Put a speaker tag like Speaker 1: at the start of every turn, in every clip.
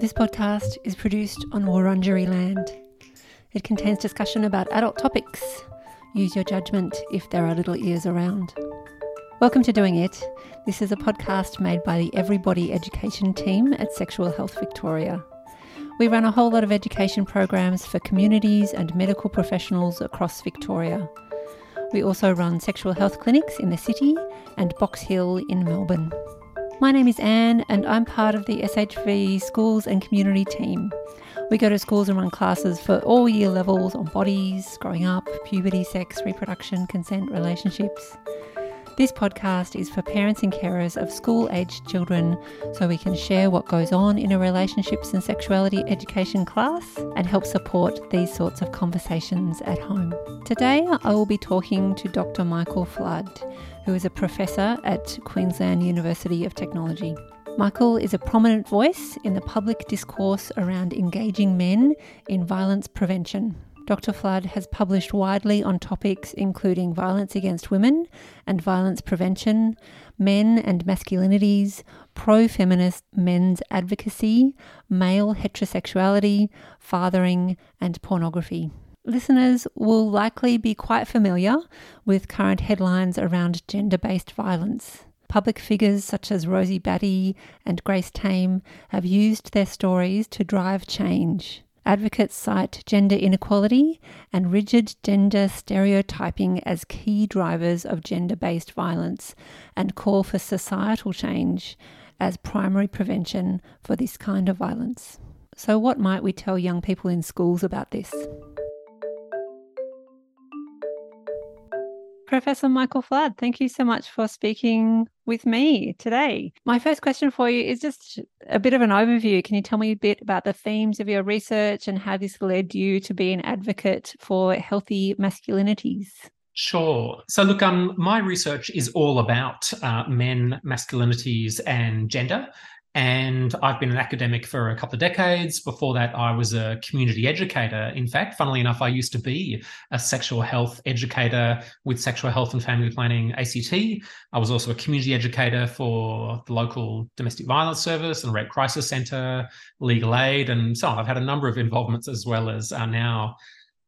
Speaker 1: This podcast is produced on Wurundjeri land. It contains discussion about adult topics. Use your judgment if there are little ears around. Welcome to Doing It. This is a podcast made by the Everybody Education team at Sexual Health Victoria. We run a whole lot of education programs for communities and medical professionals across Victoria. We also run sexual health clinics in the city and Box Hill in Melbourne. My name is Anne, and I'm part of the SHV Schools and Community team. We go to schools and run classes for all year levels on bodies, growing up, puberty, sex, reproduction, consent, relationships. This podcast is for parents and carers of school aged children so we can share what goes on in a relationships and sexuality education class and help support these sorts of conversations at home. Today, I will be talking to Dr. Michael Flood who is a professor at Queensland University of Technology. Michael is a prominent voice in the public discourse around engaging men in violence prevention. Dr. Flood has published widely on topics including violence against women and violence prevention, men and masculinities, pro feminist men's advocacy, male heterosexuality, fathering, and pornography listeners will likely be quite familiar with current headlines around gender based violence. Public figures such as Rosie Batty and Grace Tame have used their stories to drive change. Advocates cite gender inequality and rigid gender stereotyping as key drivers of gender based violence and call for societal change as primary prevention for this kind of violence. So, what might we tell young people in schools about this? Professor Michael Flood, thank you so much for speaking with me today. My first question for you is just a bit of an overview. Can you tell me a bit about the themes of your research and how this led you to be an advocate for healthy masculinities?
Speaker 2: Sure. So, look, um, my research is all about uh, men, masculinities, and gender. And I've been an academic for a couple of decades. Before that, I was a community educator. In fact, funnily enough, I used to be a sexual health educator with Sexual Health and Family Planning ACT. I was also a community educator for the local domestic violence service and rape Crisis Centre, legal aid, and so on. I've had a number of involvements as well as uh, now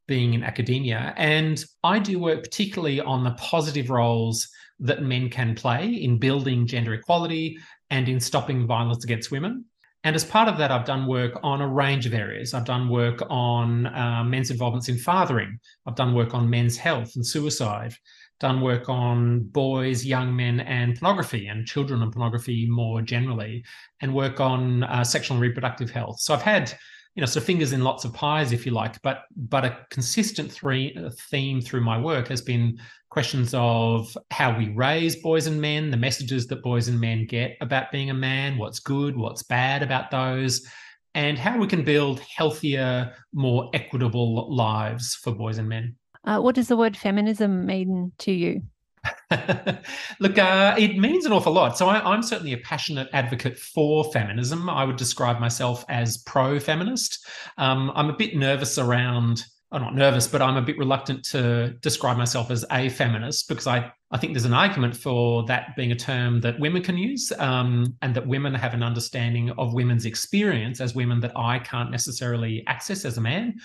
Speaker 2: being in academia. And I do work particularly on the positive roles that men can play in building gender equality and in stopping violence against women. And as part of that, I've done work on a range of areas. I've done work on uh, men's involvements in fathering. I've done work on men's health and suicide. Done work on boys, young men, and pornography, and children and pornography more generally, and work on uh, sexual and reproductive health. So I've had you know, sort of fingers in lots of pies, if you like. But but a consistent three, uh, theme through my work has been questions of how we raise boys and men, the messages that boys and men get about being a man, what's good, what's bad about those, and how we can build healthier, more equitable lives for boys and men.
Speaker 1: Uh, what does the word feminism mean to you?
Speaker 2: Look, uh, it means an awful lot. So I, am certainly a passionate advocate for feminism. I would describe myself as pro-feminist. Um, I'm a bit nervous around. I'm not nervous, but I'm a bit reluctant to describe myself as a feminist because I, I think there's an argument for that being a term that women can use um, and that women have an understanding of women's experience as women that I can't necessarily access as a man.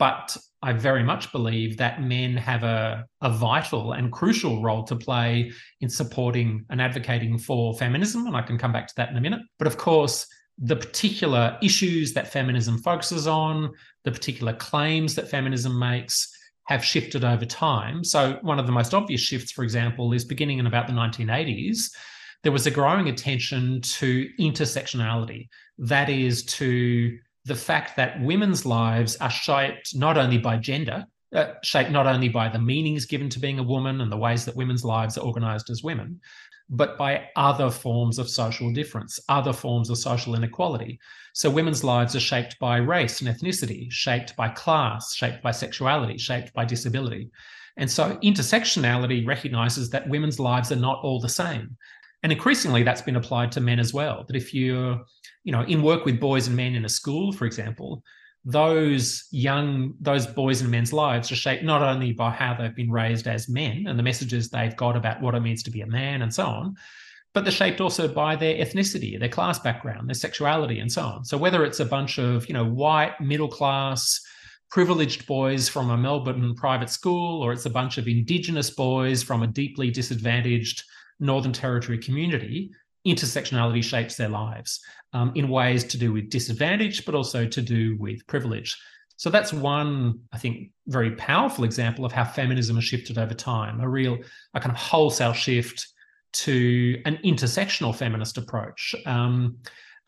Speaker 2: But I very much believe that men have a, a vital and crucial role to play in supporting and advocating for feminism. And I can come back to that in a minute. But of course, the particular issues that feminism focuses on, the particular claims that feminism makes, have shifted over time. So, one of the most obvious shifts, for example, is beginning in about the 1980s, there was a growing attention to intersectionality. That is, to the fact that women's lives are shaped not only by gender, uh, shaped not only by the meanings given to being a woman and the ways that women's lives are organized as women, but by other forms of social difference, other forms of social inequality. So women's lives are shaped by race and ethnicity, shaped by class, shaped by sexuality, shaped by disability. And so intersectionality recognizes that women's lives are not all the same. And increasingly that's been applied to men as well. That if you're you know, in work with boys and men in a school, for example, those young, those boys and men's lives are shaped not only by how they've been raised as men and the messages they've got about what it means to be a man and so on, but they're shaped also by their ethnicity, their class background, their sexuality, and so on. So whether it's a bunch of you know white middle class privileged boys from a Melbourne private school, or it's a bunch of Indigenous boys from a deeply disadvantaged Northern Territory community, intersectionality shapes their lives um, in ways to do with disadvantage, but also to do with privilege. So that's one, I think, very powerful example of how feminism has shifted over time, a real, a kind of wholesale shift to an intersectional feminist approach. Um,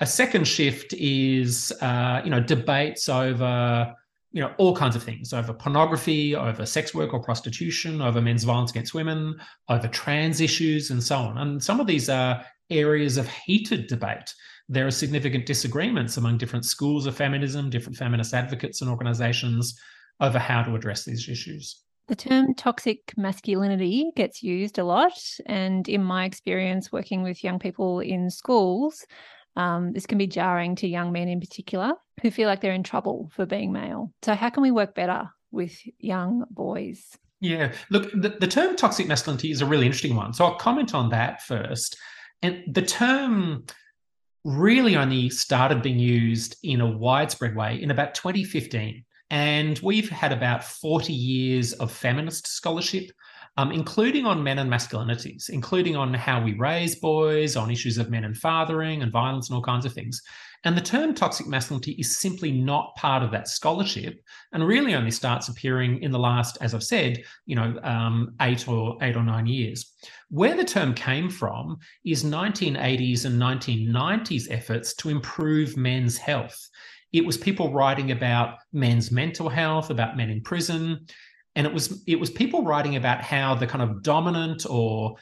Speaker 2: a second shift is, uh, you know, debates over you know all kinds of things over pornography over sex work or prostitution over men's violence against women over trans issues and so on. And some of these are areas of heated debate. There are significant disagreements among different schools of feminism different feminist advocates and organizations over how to address these issues.
Speaker 1: The term toxic masculinity gets used a lot and in my experience working with young people in schools um, this can be jarring to young men in particular who feel like they're in trouble for being male. So, how can we work better with young boys?
Speaker 2: Yeah, look, the, the term toxic masculinity is a really interesting one. So, I'll comment on that first. And the term really only started being used in a widespread way in about 2015. And we've had about 40 years of feminist scholarship um, including on men and masculinities, including on how we raise boys, on issues of men and fathering and violence and all kinds of things. And the term toxic masculinity is simply not part of that scholarship, and really only starts appearing in the last, as I've said, you know, um, eight or eight or nine years. Where the term came from is 1980s and 1990s efforts to improve men's health. It was people writing about men's mental health, about men in prison and it was it was people writing about how the kind of dominant or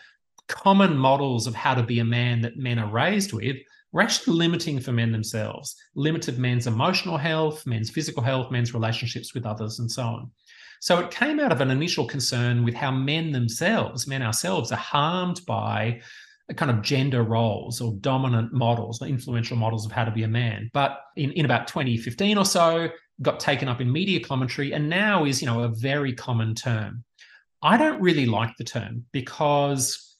Speaker 2: common models of how to be a man that men are raised with were actually limiting for men themselves, limited men's emotional health, men's physical health, men's relationships with others, and so on. So it came out of an initial concern with how men themselves, men ourselves, are harmed by kind of gender roles or dominant models, influential models of how to be a man. But in, in about 2015 or so, got taken up in media commentary and now is, you know, a very common term. I don't really like the term because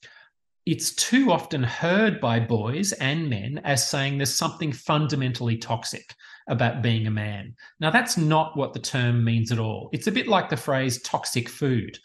Speaker 2: it's too often heard by boys and men as saying there's something fundamentally toxic about being a man. Now, that's not what the term means at all. It's a bit like the phrase toxic food.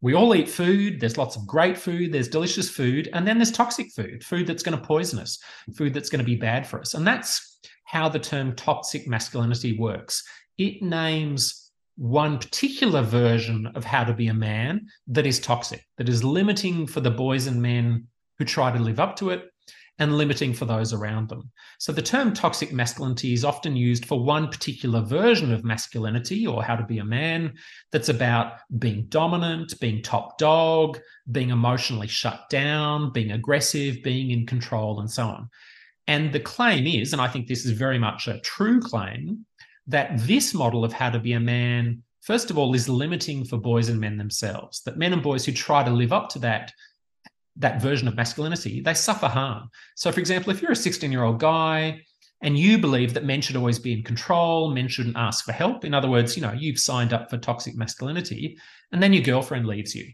Speaker 2: We all eat food. There's lots of great food. There's delicious food. And then there's toxic food, food that's going to poison us, food that's going to be bad for us. And that's how the term toxic masculinity works. It names one particular version of how to be a man that is toxic, that is limiting for the boys and men who try to live up to it and limiting for those around them. So the term toxic masculinity is often used for one particular version of masculinity or how to be a man that's about being dominant, being top dog, being emotionally shut down, being aggressive, being in control, and so on. And the claim is, and I think this is very much a true claim, that this model of how to be a man, first of all, is limiting for boys and men themselves. That men and boys who try to live up to that, that version of masculinity, they suffer harm. So, for example, if you're a 16 year old guy and you believe that men should always be in control, men shouldn't ask for help, in other words, you know, you've signed up for toxic masculinity, and then your girlfriend leaves you,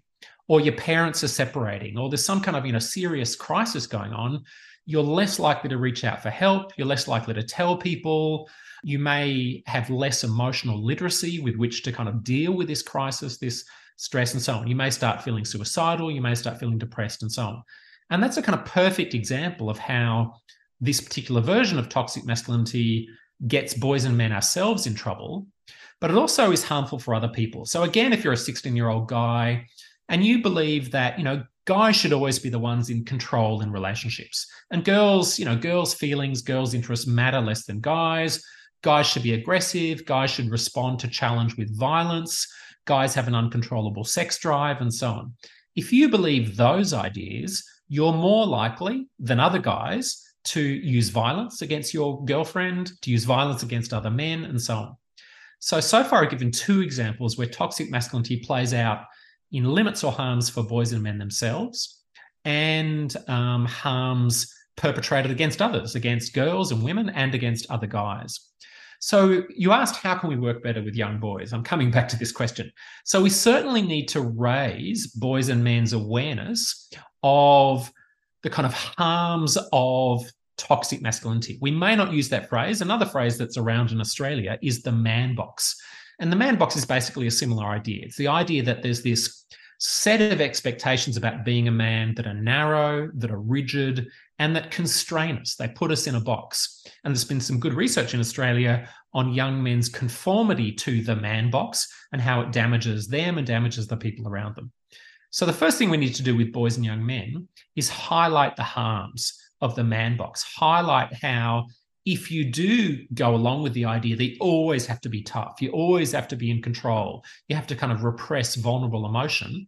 Speaker 2: or your parents are separating, or there's some kind of, you know, serious crisis going on you're less likely to reach out for help. You're less likely to tell people. You may have less emotional literacy with which to kind of deal with this crisis, this stress, and so on. You may start feeling suicidal. You may start feeling depressed, and so on. And that's a kind of perfect example of how this particular version of toxic masculinity gets boys and men ourselves in trouble, but it also is harmful for other people. So, again, if you're a 16 year old guy and you believe that, you know, guys should always be the ones in control in relationships. And girls, you know, girls' feelings, girls' interests matter less than guys. Guys should be aggressive. Guys should respond to challenge with violence. Guys have an uncontrollable sex drive, and so on. If you believe those ideas, you're more likely than other guys to use violence against your girlfriend, to use violence against other men, and so on. So, so far, I've given two examples where toxic masculinity plays out in limits or harms for boys and men themselves and um, harms perpetrated against others, against girls and women, and against other guys. So you asked, how can we work better with young boys? I'm coming back to this question. So we certainly need to raise boys and men's awareness of the kind of harms of toxic masculinity. We may not use that phrase. Another phrase that's around in Australia is the man box. And the man box is basically a similar idea. It's the idea that there's this set of expectations about being a man that are narrow, that are rigid, and that constrain us. They put us in a box. And there's been some good research in Australia on young men's conformity to the man box and how it damages them and damages the people around them. So, the first thing we need to do with boys and young men is highlight the harms of the man box, highlight how if you do go along with the idea that you always have to be tough, you always have to be in control, you have to kind of repress vulnerable emotion,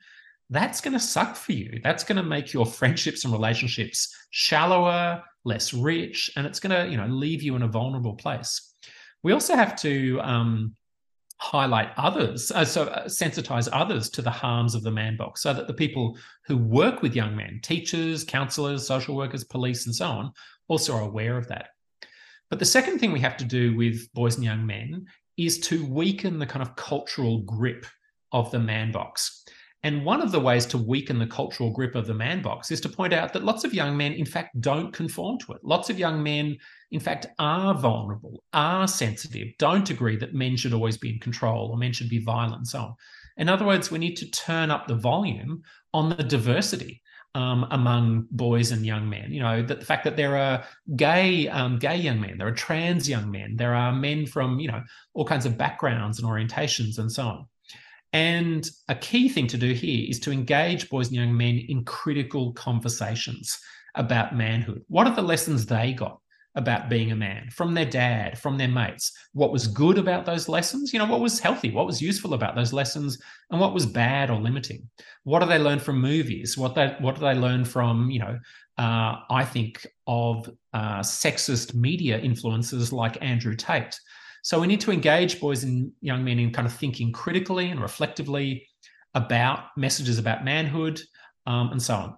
Speaker 2: that's going to suck for you. That's going to make your friendships and relationships shallower, less rich, and it's going to, you know, leave you in a vulnerable place. We also have to um, highlight others, uh, so uh, sensitize others to the harms of the man box, so that the people who work with young men, teachers, counselors, social workers, police, and so on, also are aware of that. But the second thing we have to do with boys and young men is to weaken the kind of cultural grip of the man box. And one of the ways to weaken the cultural grip of the man box is to point out that lots of young men, in fact, don't conform to it. Lots of young men, in fact, are vulnerable, are sensitive, don't agree that men should always be in control or men should be violent and so on. In other words, we need to turn up the volume on the diversity um, among boys and young men. You know, that the fact that there are gay um, gay young men, there are trans young men, there are men from you know all kinds of backgrounds and orientations and so on. And a key thing to do here is to engage boys and young men in critical conversations about manhood. What are the lessons they got? About being a man from their dad, from their mates. What was good about those lessons? You know, what was healthy? What was useful about those lessons? And what was bad or limiting? What do they learn from movies? What they what do they learn from, you know, uh, I think of uh, sexist media influences like Andrew Tate. So we need to engage boys and young men in kind of thinking critically and reflectively about messages about manhood um, and so on.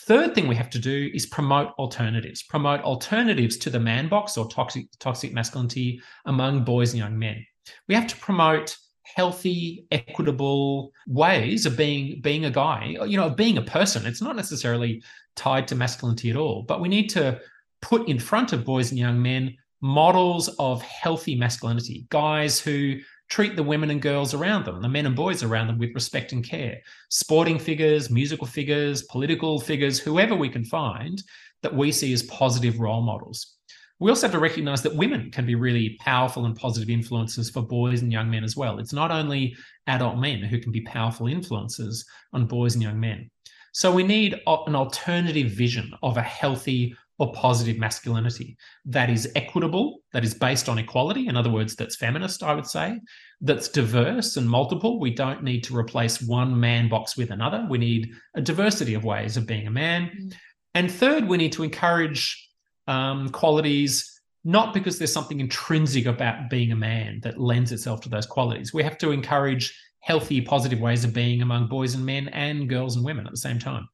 Speaker 2: Third thing we have to do is promote alternatives, promote alternatives to the man box or toxic, toxic masculinity among boys and young men. We have to promote healthy, equitable ways of being being a guy, you know, of being a person. It's not necessarily tied to masculinity at all, but we need to put in front of boys and young men models of healthy masculinity, guys who treat the women and girls around them, the men and boys around them with respect and care. Sporting figures, musical figures, political figures, whoever we can find that we see as positive role models. We also have to recognize that women can be really powerful and positive influences for boys and young men as well. It's not only adult men who can be powerful influences on boys and young men. So we need an alternative vision of a healthy, or positive masculinity that is equitable, that is based on equality. In other words, that's feminist, I would say, that's diverse and multiple. We don't need to replace one man box with another. We need a diversity of ways of being a man. Mm. And third, we need to encourage um, qualities not because there's something intrinsic about being a man that lends itself to those qualities. We have to encourage healthy, positive ways of being among boys and men and girls and women at the same time.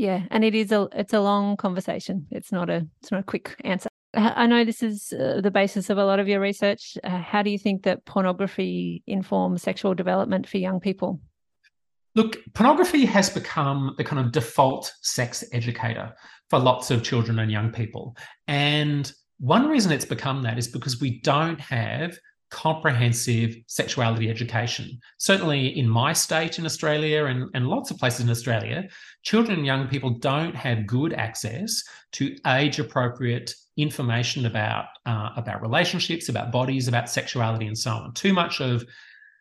Speaker 1: Yeah, and it is a it's a long conversation. It's not a it's not a quick answer. I know this is uh, the basis of a lot of your research. Uh, how do you think that pornography informs sexual development for young people?
Speaker 2: Look, pornography has become the kind of default sex educator for lots of children and young people. And one reason it's become that is because we don't have comprehensive sexuality education. Certainly in my state in Australia and, and lots of places in Australia, children and young people don't have good access to age appropriate information about uh, about relationships, about bodies, about sexuality, and so on. Too much of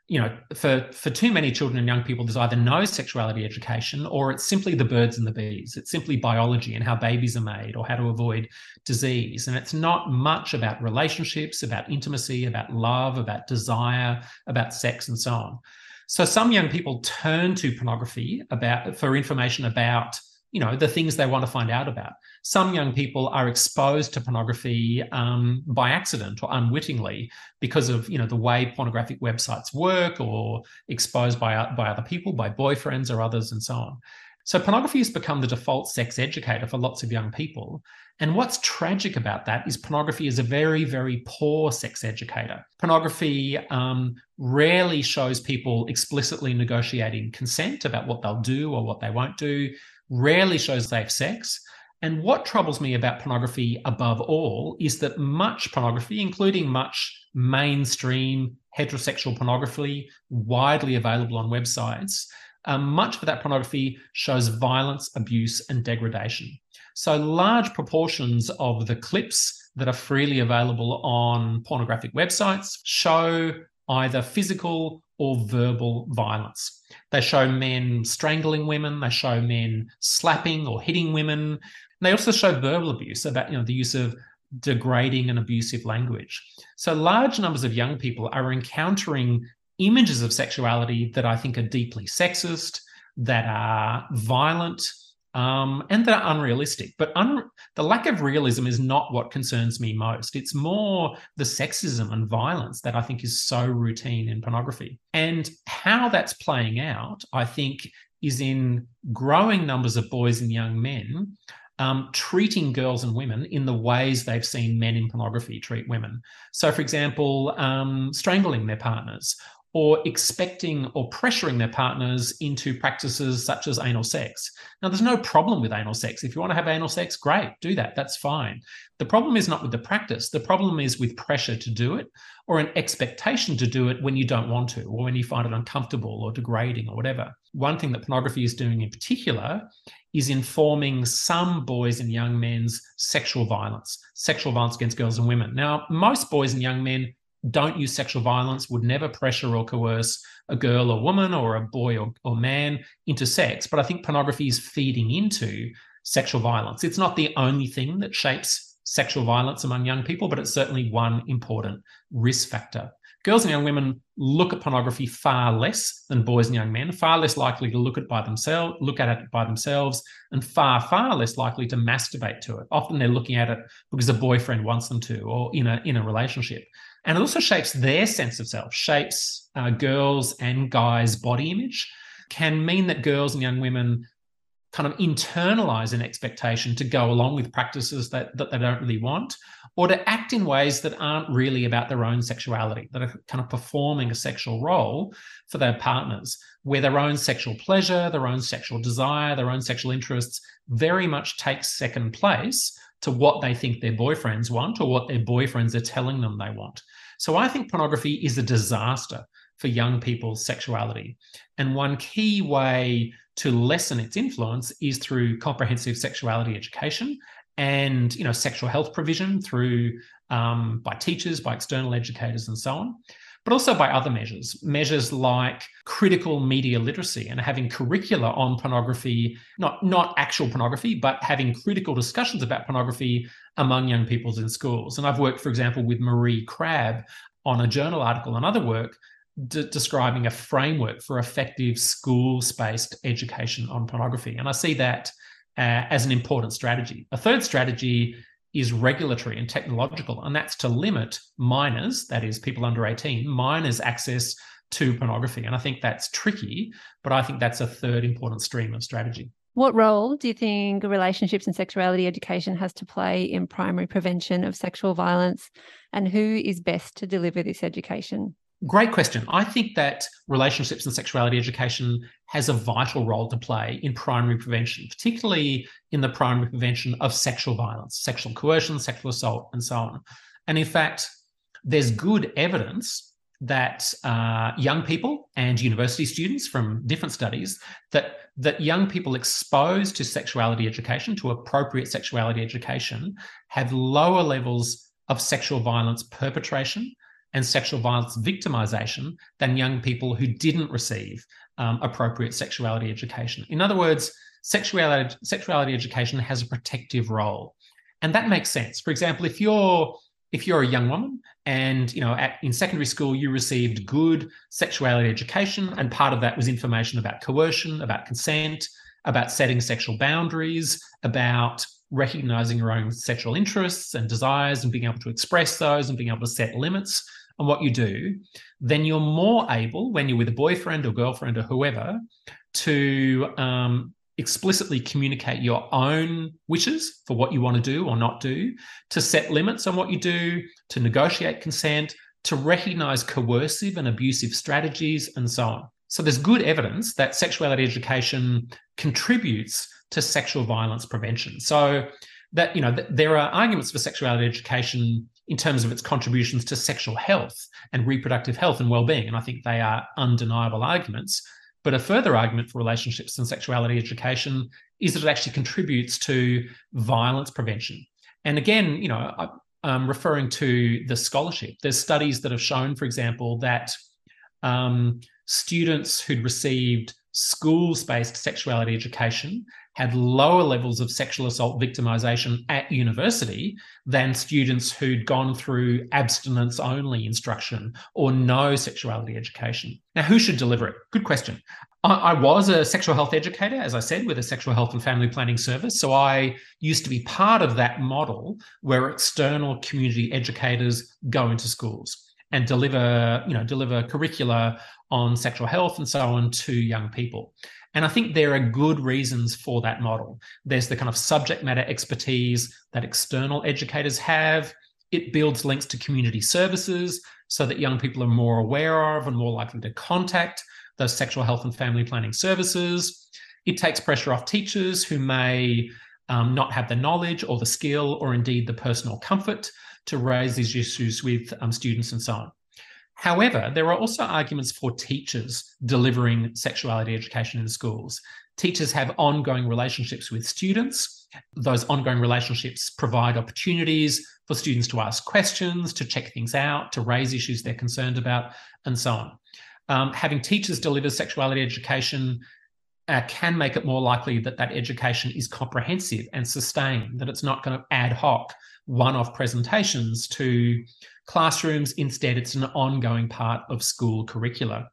Speaker 2: you know, for for too many children and young people, there's either no sexuality education or it's simply the birds and the bees. It's simply biology and how babies are made or how to avoid disease. And it's not much about relationships, about intimacy, about love, about desire, about sex, and so on. So some young people turn to pornography about for information about you know the things they want to find out about. Some young people are exposed to pornography um, by accident or unwittingly because of you know the way pornographic websites work or exposed by, by other people by boyfriends or others and so on. So pornography has become the default sex educator for lots of young people. And what's tragic about that is pornography is a very, very poor sex educator. Pornography um, rarely shows people explicitly negotiating consent about what they'll do or what they won't do rarely shows safe sex. And what troubles me about pornography above all is that much pornography, including much mainstream heterosexual pornography, widely available on websites, um, much of that pornography shows violence, abuse, and degradation. So, large proportions of the clips that are freely available on pornographic websites show either physical or verbal violence. They show men strangling women, they show men slapping or hitting women. They also show verbal abuse about you know the use of degrading and abusive language. So large numbers of young people are encountering images of sexuality that I think are deeply sexist, that are violent, um, and that are unrealistic. But un- the lack of realism is not what concerns me most. It's more the sexism and violence that I think is so routine in pornography. And how that's playing out, I think, is in growing numbers of boys and young men um, treating girls and women in the ways they've seen men in pornography treat women. So, for example, um, strangling their partners or expecting or pressuring their partners into practices such as anal sex. Now, there's no problem with anal sex. If you want to have anal sex, great, do that. That's fine. The problem is not with the practice. The problem is with pressure to do it or an expectation to do it when you don't want to or when you find it uncomfortable or degrading or whatever. One thing that pornography is doing in particular is informing some boys and young men's sexual violence, sexual violence against girls and women. Now, most boys and young men don't use sexual violence, would never pressure or coerce a girl or woman or a boy or, or man into sex. But I think pornography is feeding into sexual violence. It's not the only thing that shapes sexual violence among young people, but it's certainly one important risk factor. Girls and young women look at pornography far less than boys and young men, far less likely to look at by themselves, look at it by themselves, and far, far less likely to masturbate to it. Often they're looking at it because a boyfriend wants them to, or in a in a relationship. And it also shapes their sense of self, shapes uh, girls and guys' body image, can mean that girls and young women kind of internalize an expectation to go along with practices that, that they don't really want, or to act in ways that aren't really about their own sexuality, that are kind of performing a sexual role for their partners, where their own sexual pleasure, their own sexual desire, their own sexual interests very much takes second place to what they think their boyfriends want or what their boyfriends are telling them they want. So I think pornography is a disaster for young people's sexuality. And one key way to lessen its influence is through comprehensive sexuality education and you know sexual health provision through um, by teachers, by external educators, and so on but also by other measures, measures like critical media literacy and having curricula on pornography, not, not actual pornography, but having critical discussions about pornography among young people in schools. And I've worked, for example, with Maree Crabbe on a journal article and other work de- describing a framework for effective schools based education on pornography. And I see that uh, as an important strategy. A third strategy is regulatory and technological, and that's to limit minors, that is, people under 18, minors' access to pornography. And I think that's tricky, but I think that's a third important stream of strategy.
Speaker 1: What role do you think relationships and sexuality education has to play in primary prevention of sexual violence? And who is best to deliver this education?
Speaker 2: Great question. I think that relationships and sexuality education has a vital role to play in primary prevention, particularly in the primary prevention of sexual violence, sexual coercion, sexual assault, and so on. And in fact, there's good evidence that uh, young people and university students from different studies that that young people exposed to sexuality education to appropriate sexuality education have lower levels of sexual violence perpetration and sexual violence victimization than young people who didn't receive um, appropriate sexuality education. In other words, sexuality, sexuality education has a protective role. And that makes sense. For example, if you're if you're a young woman and you know at, in secondary school you received good sexuality education and part of that was information about coercion about consent about setting sexual boundaries about recognizing your own sexual interests and desires and being able to express those and being able to set limits on what you do, then you're more able, when you're with a boyfriend or girlfriend or whoever, to um, explicitly communicate your own wishes for what you want to do or not do, to set limits on what you do, to negotiate consent, to recognize coercive and abusive strategies, and so on. So there's good evidence that sexuality education contributes to sexual violence prevention. So that you know th- there are arguments for sexuality education in terms of its contributions to sexual health and reproductive health and well-being and i think they are undeniable arguments. But a further argument for relationships and sexuality education is that it actually contributes to violence prevention. And again you know I, am referring to the scholarship there's studies that have shown for example that um, students who'd received schools based sexuality education had lower levels of sexual assault victimization at university than students who'd gone through abstinence only instruction or no sexuality education. Now, who should deliver it? Good question. I, I, was a sexual health educator, as I said, with a sexual health and family planning service. So I used to be part of that model where external community educators go into schools and deliver, you know, deliver curricula on sexual health and so on to young people. And I think there are good reasons for that model. There's the kind of subject matter expertise that external educators have. It builds links to community services so that young people are more aware of and more likely to contact those sexual health and family planning services. It takes pressure off teachers who may um, not have the knowledge or the skill or indeed the personal comfort to raise these issues with um, students and so on. However, there are also arguments for teachers delivering sexuality education in schools. Teachers have ongoing relationships with students. Those ongoing relationships provide opportunities for students to ask questions, to check things out, to raise issues they're concerned about, and so on. Um, having teachers deliver sexuality education uh, can make it more likely that that education is comprehensive and sustained, that it's not kind of ad hoc one off presentations to classrooms. Instead, it's an ongoing part of school curricula.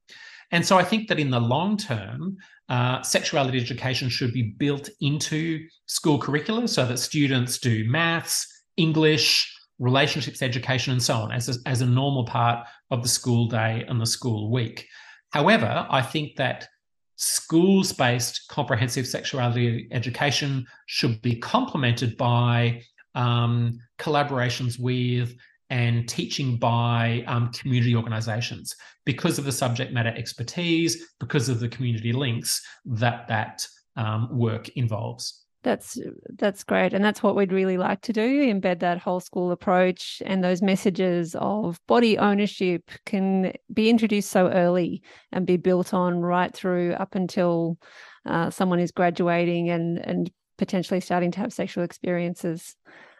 Speaker 2: And so I think that in the long term, uh, sexuality education should be built into school curricula so that students do maths, English, relationships education, and so on as a, as a normal part of the school day and the school week. However, I think that schools based comprehensive sexuality education should be complemented by um, collaborations with and teaching by um, community organizations because of the subject matter expertise, because of the community links that that um, work involves.
Speaker 1: That's that's great, and that's what we'd really like to do: embed that whole school approach, and those messages of body ownership can be introduced so early and be built on right through up until uh, someone is graduating and and potentially starting to have sexual experiences.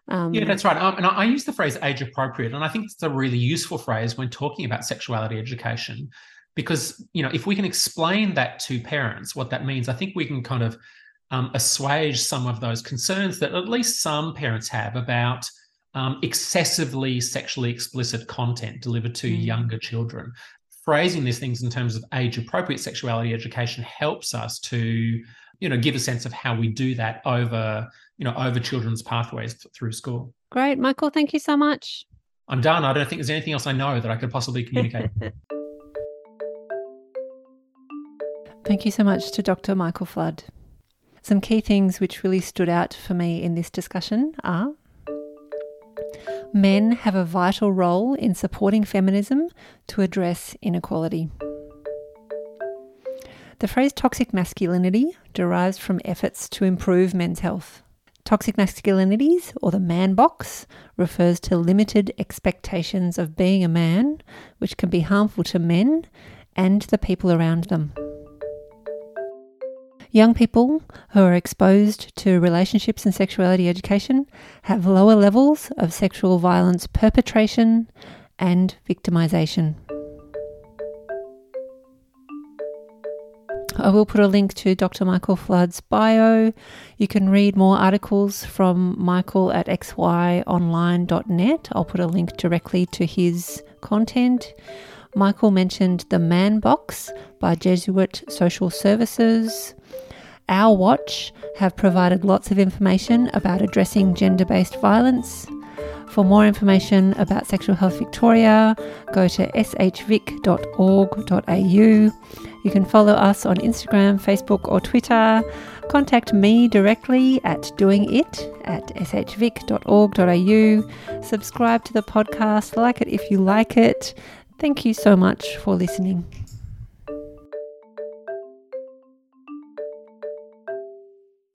Speaker 2: Um, yeah, that's right. Um, and I, I use the phrase age appropriate, and I think it's a really useful phrase when talking about sexuality education, because you know if we can explain that to parents what that means, I think we can kind of um, assuage some of those concerns that at least some parents have about um, excessively sexually explicit content delivered to mm. younger children. Phrasing these things in terms of age appropriate sexuality education helps us to you know give a sense of how we do that over you know over children's pathways through school.
Speaker 1: Great. Michael thank you so much.
Speaker 2: I'm done. I don't think there's anything else i know that i could possibly communicate.
Speaker 1: Thank you so much to dr michael flood. Some key things which really stood out for me in this discussion are men have a vital role in supporting feminism to address inequality the phrase toxic masculinity derives from efforts to improve men's health. Toxic masculinities, or the man box, refers to limited expectations of being a man, which can be harmful to men and the people around them. Young people who are exposed to relationships and sexuality education have lower levels of sexual violence perpetration and victimization. I will put a link to Dr. Michael Flood's bio. You can read more articles from Michael at xyonline.net. I'll put a link directly to his content. Michael mentioned The Man Box by Jesuit Social Services. Our Watch have provided lots of information about addressing gender based violence. For more information about Sexual Health Victoria, go to shvic.org.au. You can follow us on Instagram, Facebook, or Twitter. Contact me directly at doingit at shvic.org.au. Subscribe to the podcast, like it if you like it. Thank you so much for listening.